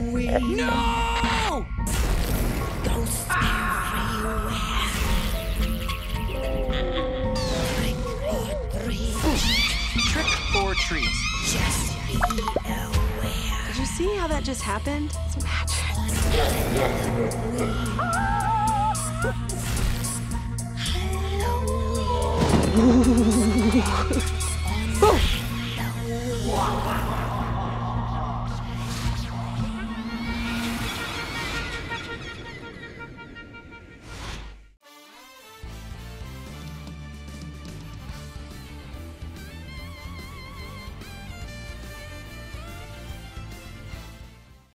No! Ghosts everywhere. Trick or treat. Trick or treat. Just be aware. Did you see how that just happened? It's magic. Halloween.